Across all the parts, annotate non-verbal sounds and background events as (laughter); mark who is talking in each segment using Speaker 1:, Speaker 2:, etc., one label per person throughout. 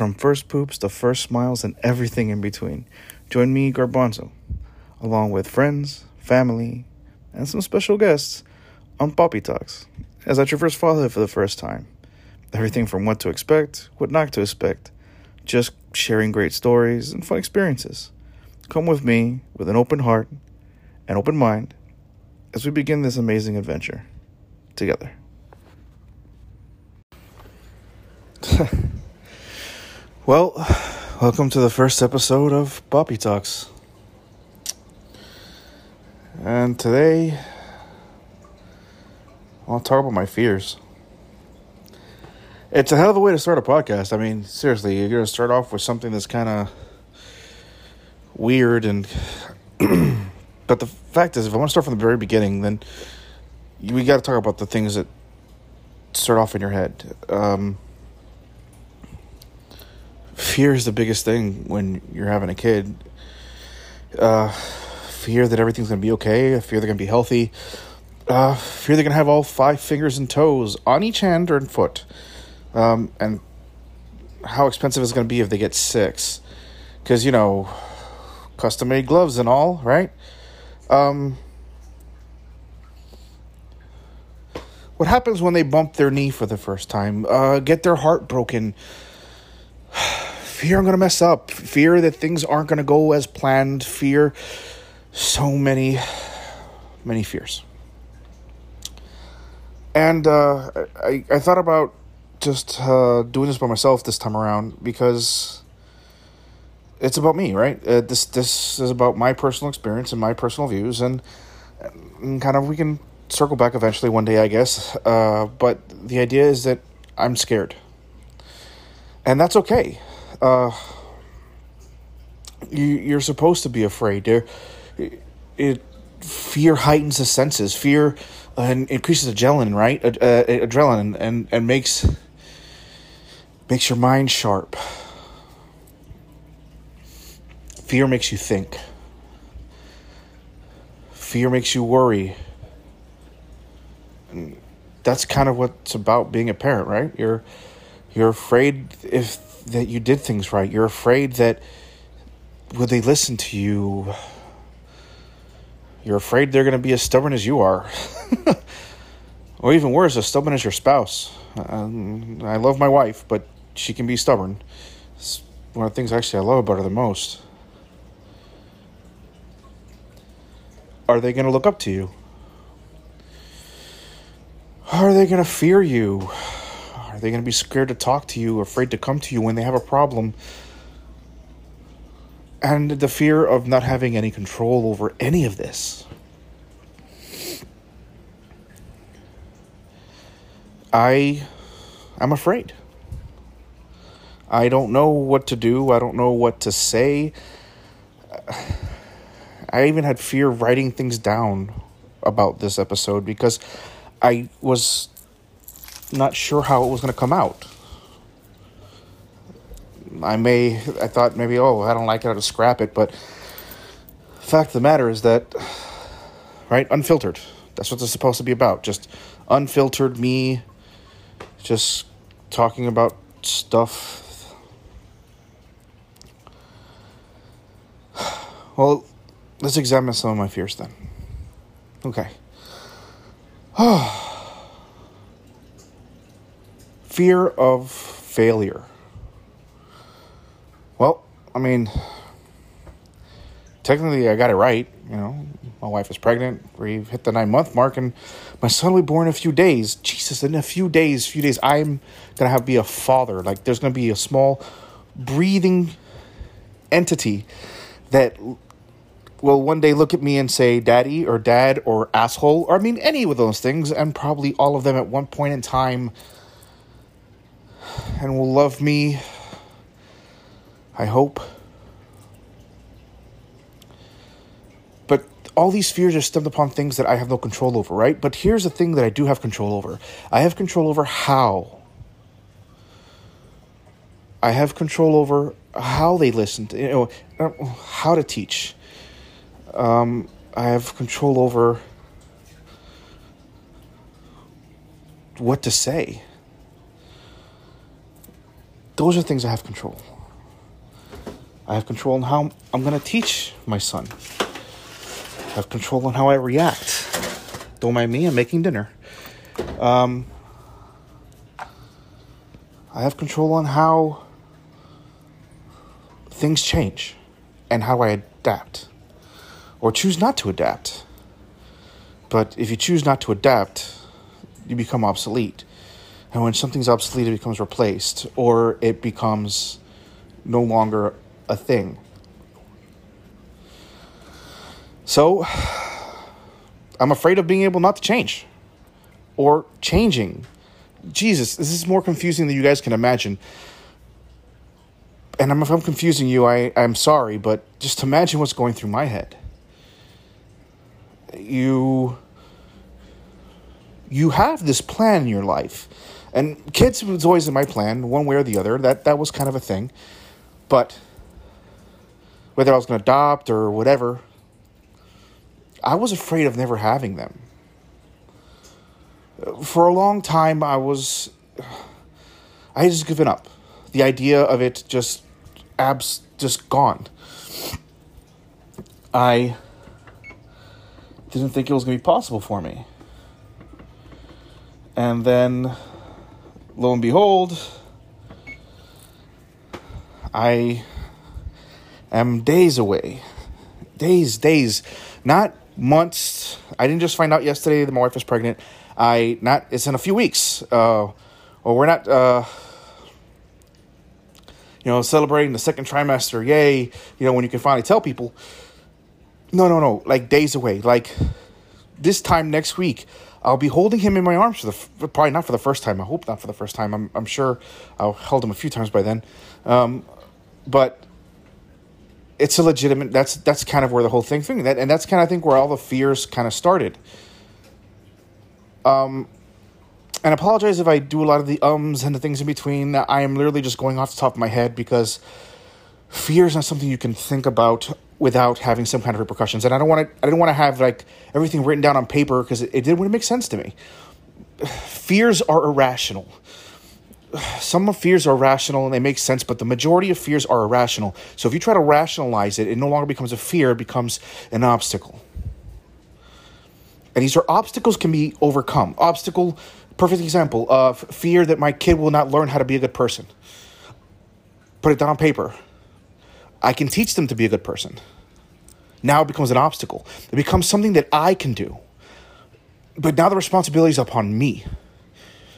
Speaker 1: from first poops to first smiles and everything in between. Join me, Garbanzo, along with friends, family, and some special guests on Papi Talks as I traverse fatherhood for the first time. Everything from what to expect, what not to expect, just sharing great stories and fun experiences. Come with me with an open heart and open mind as we begin this amazing adventure together. (laughs) well, welcome to the first episode of Papi Talks. And today, I'll talk about my fears. It's a hell of a way to start a podcast. I mean, seriously, you're going to start off with something that's kind of weird and. (clears throat) but the fact is, if I want to start from the very beginning, then we got to talk about the things that start off in your head. Um, fear is the biggest thing when you're having a kid. Uh, fear that everything's going to be okay, fear they're going to be healthy, uh, fear they're going to have all five fingers and toes on each hand or foot, um, and how expensive it's going to be if they get six. Because, you know, custom made gloves and all, right? Um, what happens when they bump their knee for the first time? Uh, get their heart broken fear I'm going to mess up, fear that things aren't going to go as planned, fear so many, many fears. And uh, I, I thought about just uh, doing this by myself this time around because it's about me, right? Uh, this this is about my personal experience and my personal views, and, and kind of we can circle back eventually one day, I guess. Uh, but the idea is that I'm scared, and that's okay uh, you, you're supposed to be afraid. There, it, fear heightens the senses. Fear uh, increases adrenaline, right? Uh, adrenaline, and and makes makes your mind sharp. Fear makes you think. Fear makes you worry. And that's kind of what's about being a parent, right? You're you're afraid if that you did things right. You're afraid that would they listen to you? You're afraid they're going to be as stubborn as you are. (laughs) or even worse, as stubborn as your spouse. Um, I love my wife, but she can be stubborn. It's one of the things actually I love about her the most. Are they going to look up to you? Are they going to fear you? Are they going to be scared to talk to you, afraid to come to you when they have a problem? And the fear of not having any control over any of this. I I'm afraid. I don't know what to do. I don't know what to say. I even had fear writing things down about this episode because I was not sure how it was going to come out. I may, I thought maybe, oh, I don't like it, I'll just scrap it. But fact of the matter is that, right, unfiltered. That's what it's supposed to be about. Just unfiltered me, just talking about stuff. (sighs) Well, let's examine some of my fears then. Okay. (sighs) Oh. Fear of failure. Well, I mean, technically, I got it right. You know, my wife is pregnant. We've hit the nine month mark, and my son will be born in a few days. Jesus, in a few days, few days, I'm gonna have to be a father. Like, there's gonna be a small, breathing entity that will one day look at me and say, "Daddy" or "Dad" or "asshole," or I mean, any of those things, and probably all of them at one point in time and will love me. I hope. But all these fears are stemmed upon things that I have no control over, right? But here's the thing that I do have control over I have control over how. I have control over how they listen to, you know, how to teach. Um, I have control over what to say those are things I have control. I have control on how I'm going to teach my son. I have control on how I react. Don't mind me, I'm making dinner. Um, I have control on how things change and how I adapt or choose not to adapt. But if you choose not to adapt, you become obsolete. And when something's obsolete, it becomes replaced or it becomes no longer a thing. So, I'm afraid of being able not to change or changing. Jesus, this is more confusing than you guys can imagine. And if I'm confusing you, I, I'm sorry, but just imagine what's going through my head. You you have this plan in your life. And kids was always in my plan, one way or the other. That that was kind of a thing. But whether I was going to adopt or whatever, I was afraid of never having them. For a long time, I was. I had just given up. The idea of it just abs just gone. I didn't think it was going to be possible for me. And then, lo and behold, I am days away. Days, days. Not months. I didn't just find out yesterday that my wife is pregnant. I not. It's in a few weeks. Uh, or we're not. Uh, you know, celebrating the second trimester. Yay! You know, when you can finally tell people. No, no, no. Like days away. Like this time next week, I'll be holding him in my arms for the probably not for the first time. I hope not for the first time. I'm I'm sure I'll held him a few times by then, um, but it's a legitimate. That's that's kind of where the whole thing thing that and that's kind of I think where all the fears kind of started. Um, and apologize if I do a lot of the ums and the things in between. I am literally just going off the top of my head because fear is not something you can think about without having some kind of repercussions. And I don't want to. I didn't want to have like everything written down on paper because it, it didn't make sense to me. (sighs) Fears are irrational (sighs) some of fears are rational and they make sense, but the majority of fears are irrational. So if you try to rationalize it, it no longer becomes a fear, it becomes an obstacle. And these are obstacles can be overcome. Obstacle, perfect example of fear that my kid will not learn how to be a good person. Put it down on paper. I can teach them to be a good person. Now it becomes an obstacle. It becomes something that I can do. But now the responsibility is upon me.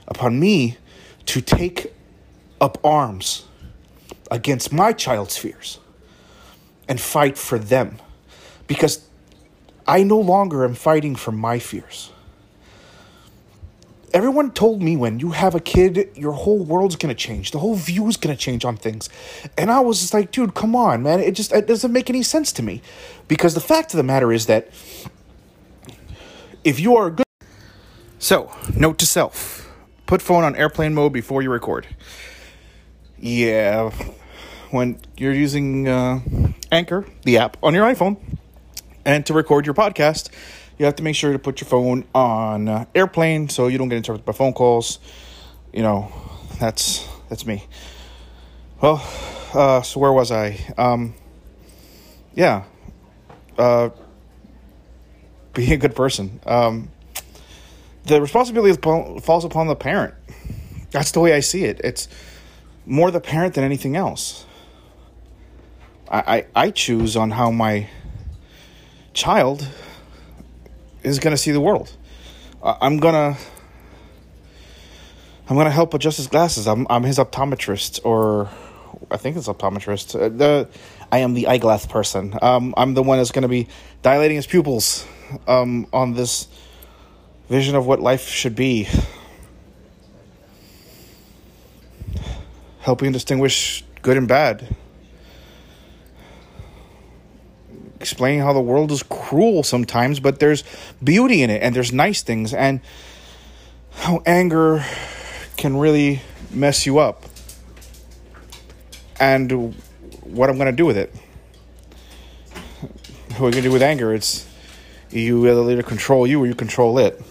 Speaker 1: Upon me to take up arms against my child's fears and fight for them because I no longer am fighting for my fears. Everyone told me when you have a kid, your whole world's gonna change. The whole view is gonna change on things. And I was just like, dude, come on, man. It just it doesn't make any sense to me. Because the fact of the matter is that if you are good. So, note to self Put phone on airplane mode before you record. Yeah, when you're using uh, Anchor, the app, on your iPhone, and to record your podcast, you have to make sure to put your phone on uh, airplane so you don't get interrupted by phone calls. You know, that's that's me. Well, uh, so where was I? Um, yeah, uh, being a good person. Um, the responsibility falls upon the parent. That's the way I see it. It's more the parent than anything else. I, I, I choose on how my child is going to see the world. I'm to I'm to help adjust his glasses. I'm I'm his optometrist or I think it's optometrist. Uh, the I am the eyeglass person. Um, I'm the one that's to be dilating his pupils um, on this vision of what life should be. Helping distinguish good and bad. Explaining how the world is cruel sometimes, but there's beauty in it and there's nice things, and how anger can really mess you up. And what I'm going to do with it. What are going to do with anger? It's you either control you or you control it.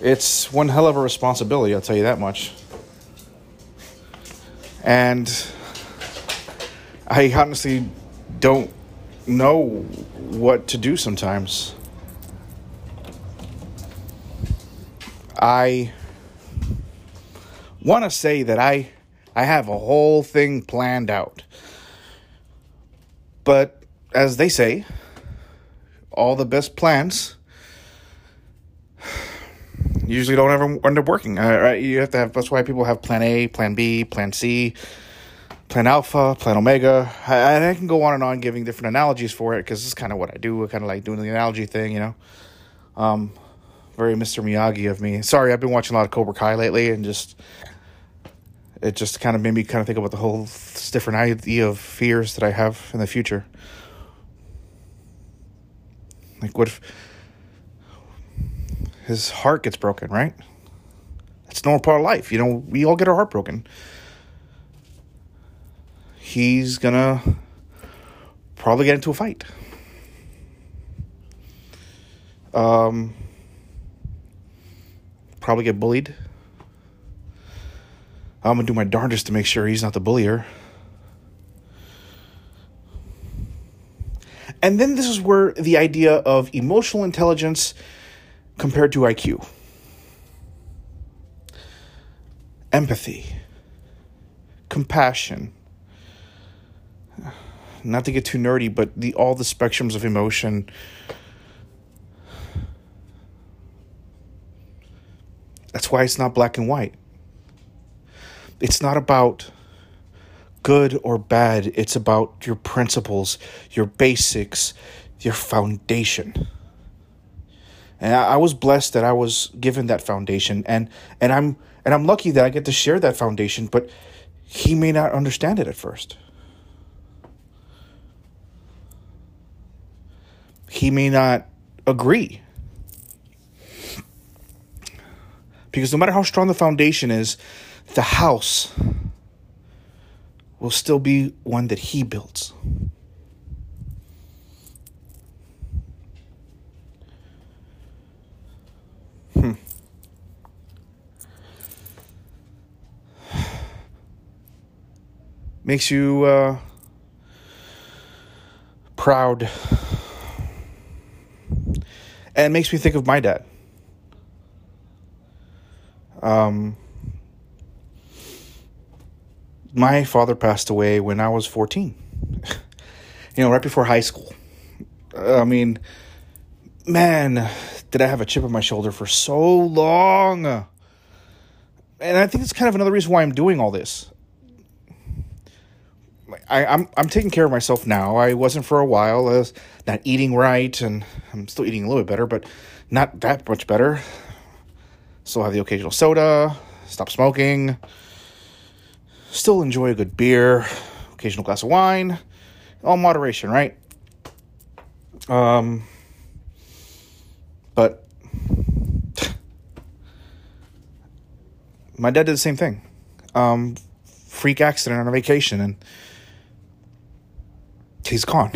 Speaker 1: It's one hell of a responsibility, I'll tell you that much. And I honestly don't know what to do sometimes. I want to say that I I have a whole thing planned out. But as they say, all the best plans usually don't ever end up working. Right? You have to have that's why people have plan A, plan B, plan C, plan alpha, plan omega. I, I can go on and on giving different analogies for it because is kind of what I do. I kind of like doing the analogy thing, you know. Um, very Mr. Miyagi of me. Sorry, I've been watching a lot of Cobra Kai lately, and just it just kind of made me kind of think about the whole different idea of fears that I have in the future. Like, what if his heart gets broken, right? That's normal part of life. You know, we all get our heart broken. He's gonna probably get into a fight. Um, probably get bullied. I'm gonna do my darndest to make sure he's not the bullier. And then this is where the idea of emotional intelligence compared to IQ, empathy, compassion. Not to get too nerdy, but the all the spectrums of emotion. That's why it's not black and white. It's not about good or bad. It's about your principles, your basics, your foundation. And I, was blessed that I was given that foundation and and I'm and I'm lucky that I get to share that foundation, but he may not understand it at first. He may not agree. Because no matter how strong the foundation is, the house will still be one that he builds. Hmm. Makes you uh, proud. And it makes me think of my dad. Um, my father passed away when I was 14. (laughs) you know, right before high school. I mean, man, did I have a chip on my shoulder for so long. And I think it's kind of another reason why I'm doing all this. I, am I'm, I'm taking care of myself now. I wasn't for a while. I was not eating right, and I'm still eating a little bit better, but not that much better. Still have the occasional soda. Stop smoking still enjoy a good beer, occasional glass of wine, all moderation, right? Um, but my dad did the same thing. Um, freak accident on a vacation, and he's gone.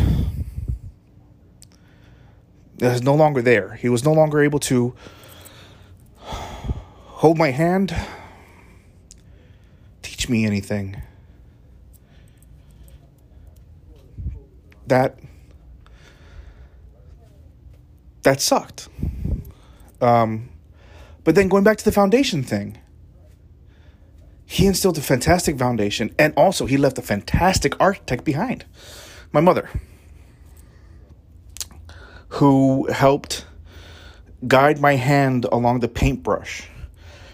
Speaker 1: He's no longer there. He was no longer able to hold my hand teach me anything. That that sucked. Um, but then going back to the foundation thing, he instilled a fantastic foundation, and also he left a fantastic architect behind, my mother, who helped guide my hand along the paintbrush.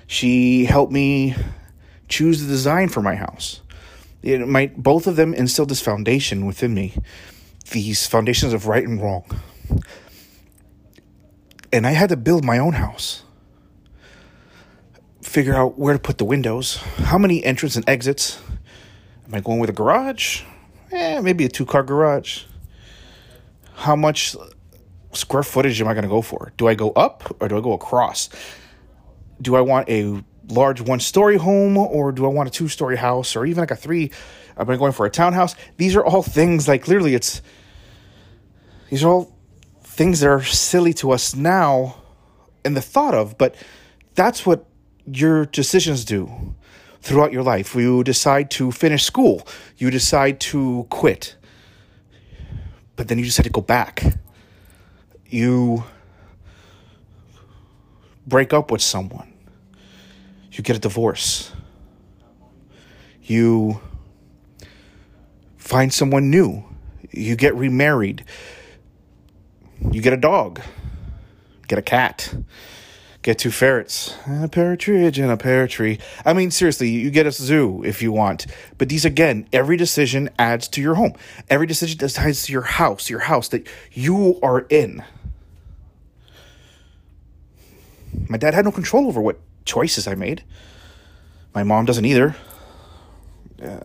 Speaker 1: She helped me choose the design for my house. It might both of them instilled this foundation within me, these foundations of right and wrong. And I had to build my own house. Figure out where to put the windows, how many entrance and exits. Am I going with a garage? Eh, maybe a two car garage. How much square footage am I going to go for? Do I go up or do I go across? Do I want a large one story home or do I want a two story house or even like a three? Am I going for a townhouse? These are all things like clearly it's these are all things that are silly to us now in the thought of, but that's what your decisions do. Throughout your life. You decide to finish school, you decide to quit, but then you decide to go back. You break up with someone, you get a divorce, you find someone new, you get remarried, you get a dog, get a cat get two ferrets, a partridge and a pear tree. I mean, seriously, you get a zoo if you want. But these, again, every decision adds to your home. Every decision adds to your house, your house that you are in. My dad had no control over what choices I made. My mom doesn't either. Uh,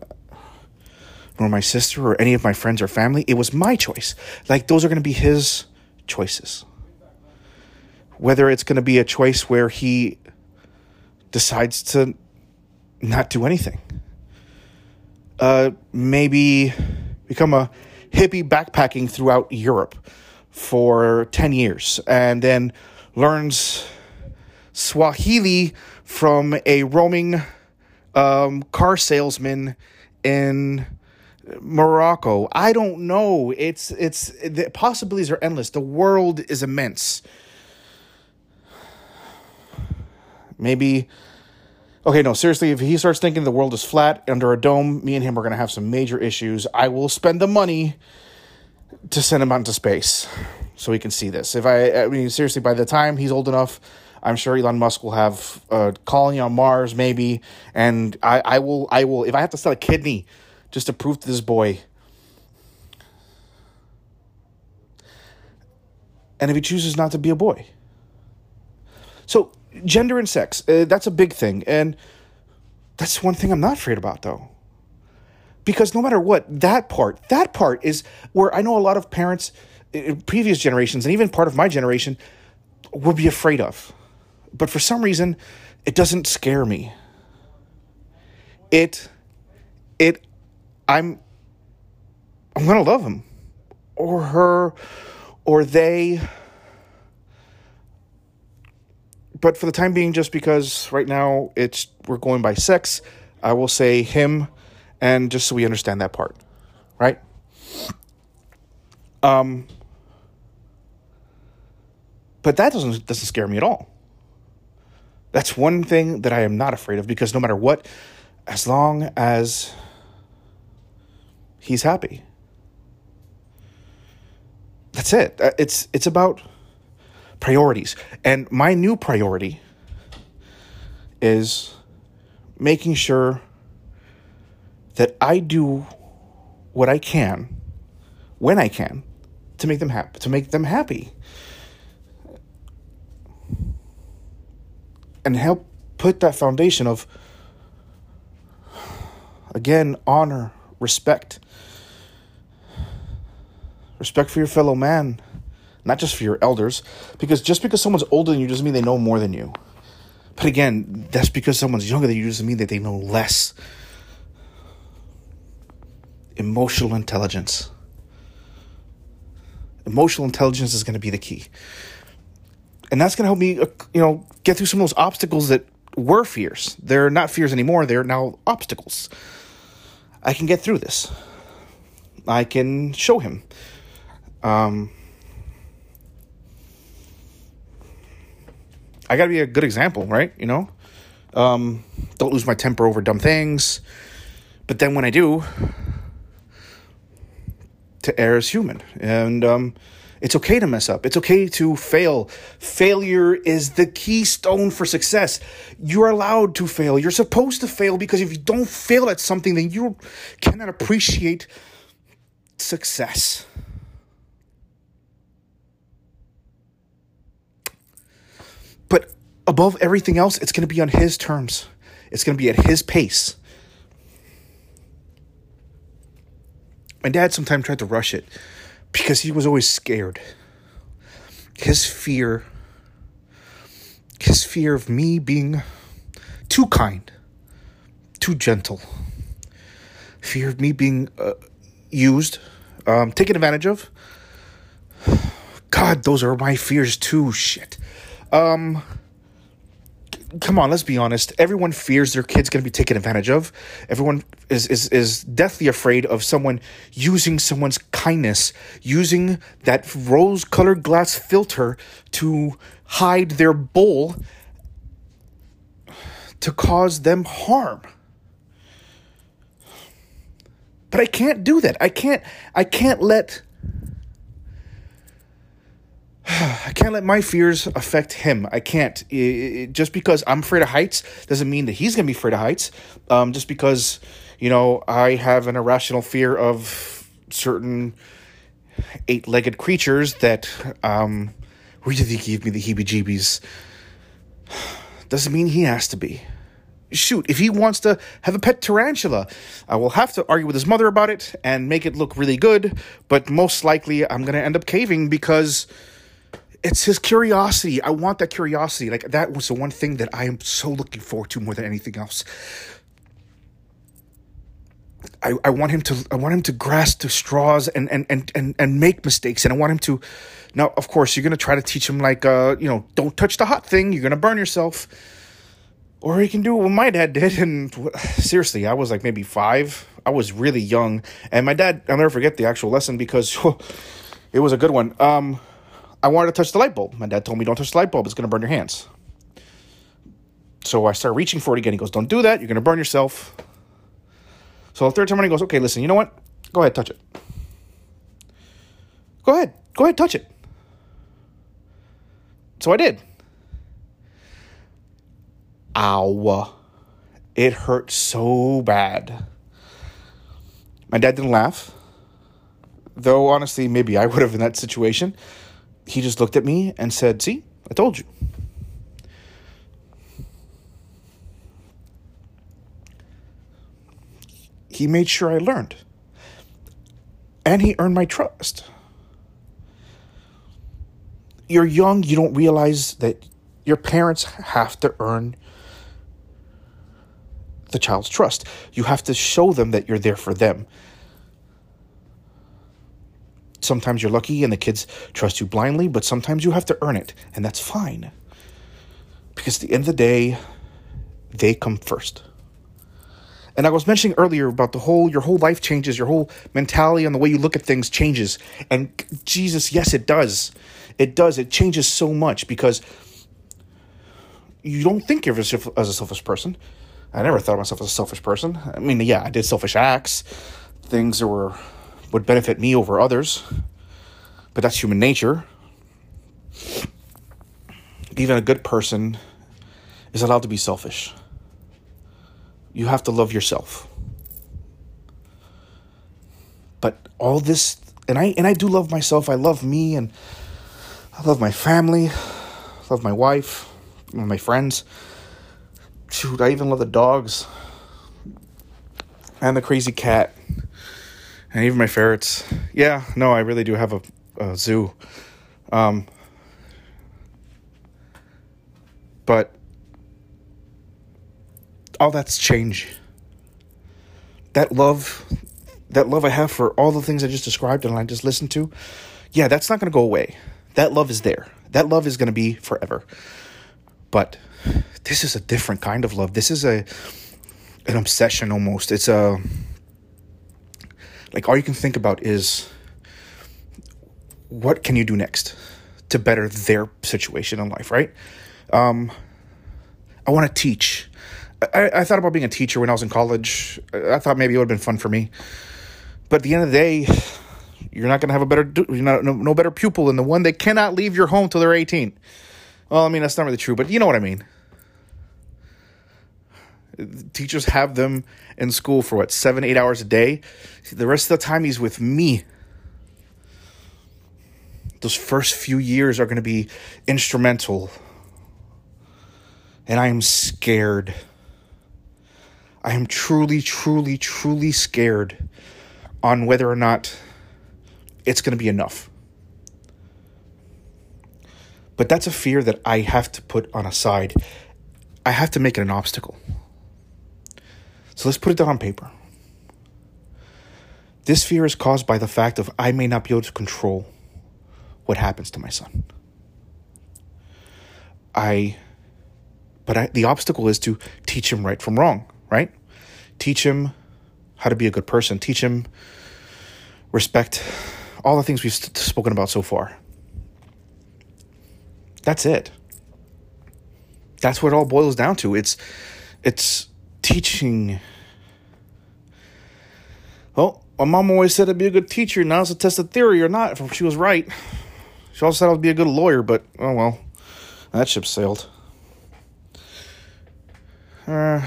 Speaker 1: nor my sister or any of my friends or family. It was my choice. Like, those are going to be his choices whether it's going to be a choice where he decides to not do anything. Uh, maybe become a hippie backpacking throughout Europe for 10 years and then learns Swahili from a roaming um, car salesman in Morocco. I don't know. It's it's the possibilities are endless. The world is immense. Maybe. Okay, no, seriously, if he starts thinking the world is flat under a dome, me and him are going to have some major issues. I will spend the money to send him out into space so he can see this. If I, I mean, seriously, by the time he's old enough, I'm sure Elon Musk will have a colony on Mars, maybe, and I, I will, I will, if I have to sell a kidney just to prove to this boy. And if he chooses not to be a boy. So gender and sex, uh, that's a big thing. And that's one thing I'm not afraid about, though. Because no matter what, that part, that part is where I know a lot of parents in previous generations and even part of my generation would be afraid of. But for some reason, it doesn't scare me. It, it, I'm, I'm gonna love him or her or they but for the time being, just because right now it's we're going by sex, I will say him, and just so we understand that part, right? Um, but that doesn't doesn't scare me at all. That's one thing that I am not afraid of because no matter what, as long as he's happy, that's it. Uh, it's it's about priorities. And my new priority is making sure that I do what I can when I can to make them happy to make them happy. And help put that foundation of again honor respect. Respect for your fellow man not just for your elders, because just because someone's older than you doesn't mean they know more than you. But again, that's because someone's younger than you doesn't mean that they know less. Emotional intelligence. Emotional intelligence is going to be the key. And that's going to help me, uh, you know, get through some of those obstacles that were fears. They're not fears anymore, they're now obstacles. I can get through this. I can show him. Um, I got to be a good example, right? You know, um, don't lose my temper over dumb things. But then when I do, to err is human, and um, it's okay to mess up. It's okay to fail. Failure is the keystone for success. You're allowed to fail. You're supposed to fail because if you don't fail at something, then you cannot appreciate success. But above everything else, it's going to be on his terms. It's going to be at his pace. My dad sometimes tried to rush it because he was always scared. His fear, his fear of me being too kind, too gentle, fear of me being uh, used, um, taken advantage of. God, those are my fears too. Shit. Um, come on, let's be honest. Everyone fears their kid's going to be taken advantage of. Everyone is, is, is deathly afraid of someone using someone's kindness, using that rose colored glass filter to hide their bowl to cause them harm. But I can't do that. I can't I can't let (sighs) I can't let my fears affect him. I can't. It, it, just because I'm afraid of heights doesn't mean that he's going to be afraid of heights. Um, just because, you know, I have an irrational fear of certain eight legged creatures that um, really give me the heebie jeebies (sighs) doesn't mean he has to be. Shoot, if he wants to have a pet tarantula, I will have to argue with his mother about it and make it look really good, but most likely I'm going to end up caving because it's his curiosity. I want that curiosity. Like that was the one thing that I am so looking forward to more than anything else. I, I want him to I want him to grasp the straws and and, and, and and make mistakes. And I want him to now of course you're gonna try to teach him like uh you know don't touch the hot thing. You're gonna burn yourself. Or he can do what my dad did. And (sighs) seriously I was like maybe five. I was really young. And my dad I'll never forget the actual lesson because (laughs) it was a good one. Um I wanted to touch the light bulb. My dad told me, don't touch the light bulb, it's going to burn your hands. So I start reaching for it again. He goes, don't do that, you're going to burn yourself. So the third time he goes, okay, listen, you know what? Go ahead, touch it. Go ahead, go ahead, touch it. So I did. Ow. It hurt so bad. My dad didn't laugh. Though, honestly, maybe I would have in that situation he just looked at me and said, See, I told you. He made sure I learned. And he earned my trust. You're young, you don't realize that your parents have to earn the child's trust. You have to show them that you're there for them sometimes you're lucky and the kids trust you blindly, but sometimes you have to earn it, and that's fine. Because at the end of the day, they come first. And I was mentioning earlier about the whole your whole life changes, your whole mentality and the way you look at things changes. And Jesus, yes, it does. It does. It changes so much because you don't think of yourself as a selfish person. I never thought of myself as a selfish person. I mean, yeah, I did selfish acts, things that were would benefit me over others, but that's human nature. Even a good person is allowed to be selfish. You have to love yourself. But all this and I and I do love myself. I love me and I love my family. I love my wife, my friends. Shoot, I even love the dogs and the crazy cat and even my ferrets. Yeah, no, I really do have a, a zoo. Um, but all that's change. That love, that love I have for all the things I just described and I just listened to, yeah, that's not going to go away. That love is there. That love is going to be forever. But this is a different kind of love. This is a an obsession almost. It's a like all you can think about is what can you do next to better their situation in life, right? Um, I want to teach. I, I thought about being a teacher when I was in college. I thought maybe it would have been fun for me. But at the end of the day, you're not going to have a better, you're not, no, no better pupil than the one that cannot leave your home till they're 18. Well, I mean, that's not really true, but you know what I mean teachers have them in school for what seven eight hours a day? The rest of the time he's with me. Those first few years are going to be instrumental. And i am scared. I am truly truly truly scared on whether or not it's going to be enough. But that's a fear that i have to put on a side. I have to make it an obstacle so let's put it down on paper. This fear is caused by the fact of I may not be able to control what happens to my son. I But I, the obstacle is to teach him right from wrong, right? Teach him how to be a good person. Teach him respect, all the things we've st- spoken about so far. That's it. That's what it all boils down to. It's it's teaching. Well, my mom always said I'd be a good teacher. Now it's a test of theory or not. If she was right. She also said I'd be a good lawyer, but oh well, that ship sailed. Uh,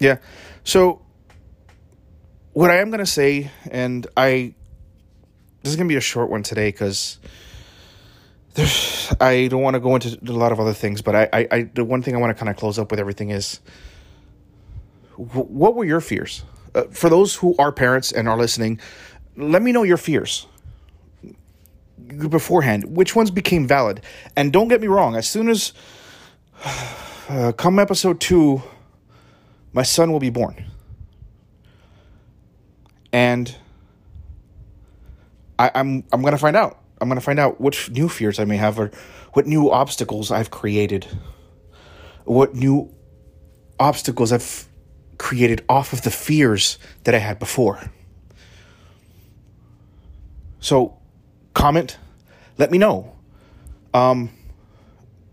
Speaker 1: yeah. So, what I am to say, and I. This is to be a short one today because there's. I don't want to go into a lot of other things, but I, I, I the one thing I want to kind of close up with everything is what were your fears? Uh, for those who are parents and are listening, let me know your fears beforehand. Which ones became valid? And don't get me wrong, as soon as uh, come episode two, my son will be born. And I, I'm I'm gonna find out. I'm gonna find out which new fears I may have or what new obstacles I've created. What new obstacles I've created off of the fears that I had before. So comment, let me know. Um,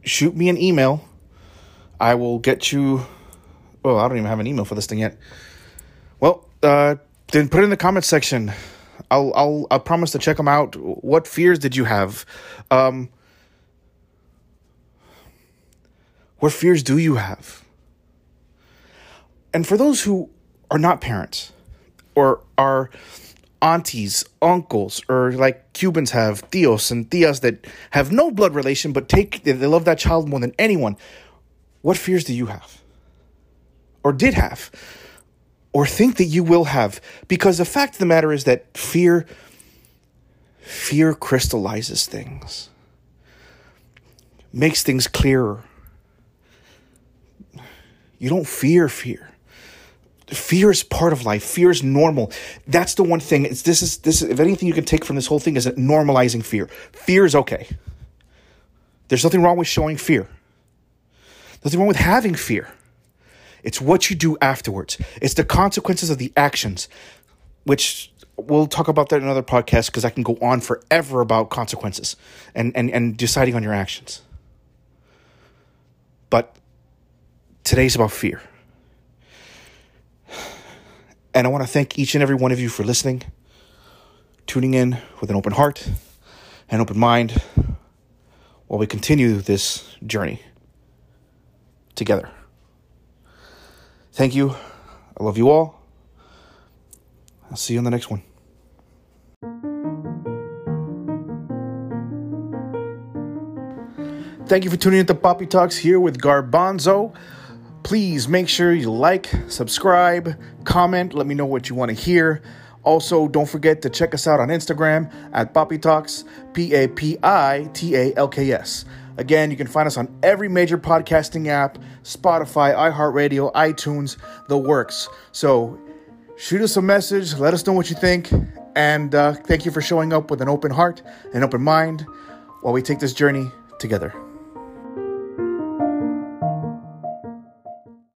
Speaker 1: shoot me an email. I will get you. Well, I don't even have an email for this thing yet. Well, uh, then put it in the comment section. I'll I'll I promise to check them out. What fears did you have? Um, what fears do you have? And for those who are not parents or are aunties, uncles, or like Cubans have tios and tias that have no blood relation but take they love that child more than anyone. What fears do you have? Or did have? Or think that you will have? Because the fact of the matter is that fear fear crystallizes things. Makes things clearer. You don't fear fear fear is part of life fear is normal that's the one thing it's this is this if anything you can take from this whole thing is that normalizing fear fear is okay there's nothing wrong with showing fear nothing wrong with having fear it's what you do afterwards. It's the consequences of the actions which we'll talk about that in another podcast because i can go on forever about consequences and, and and deciding on your actions. But today's about fear. And I want to thank each and every one of you for listening, tuning in with an open heart and open mind while we continue this journey together. Thank you. I love you all. I'll see you on the next one. Thank you for tuning into Papi Talks here with Garbanzo. Please make sure you like, subscribe, comment, let me know what you want to hear. Also, don't forget to check us out on Instagram at Papi Talks, P A P I T A L K S. Again, you can find us on every major podcasting app Spotify, iHeartRadio, iTunes, the works. So shoot us a message, let us know what you think, and uh, thank you for showing up with an open heart and open mind while we take this journey together.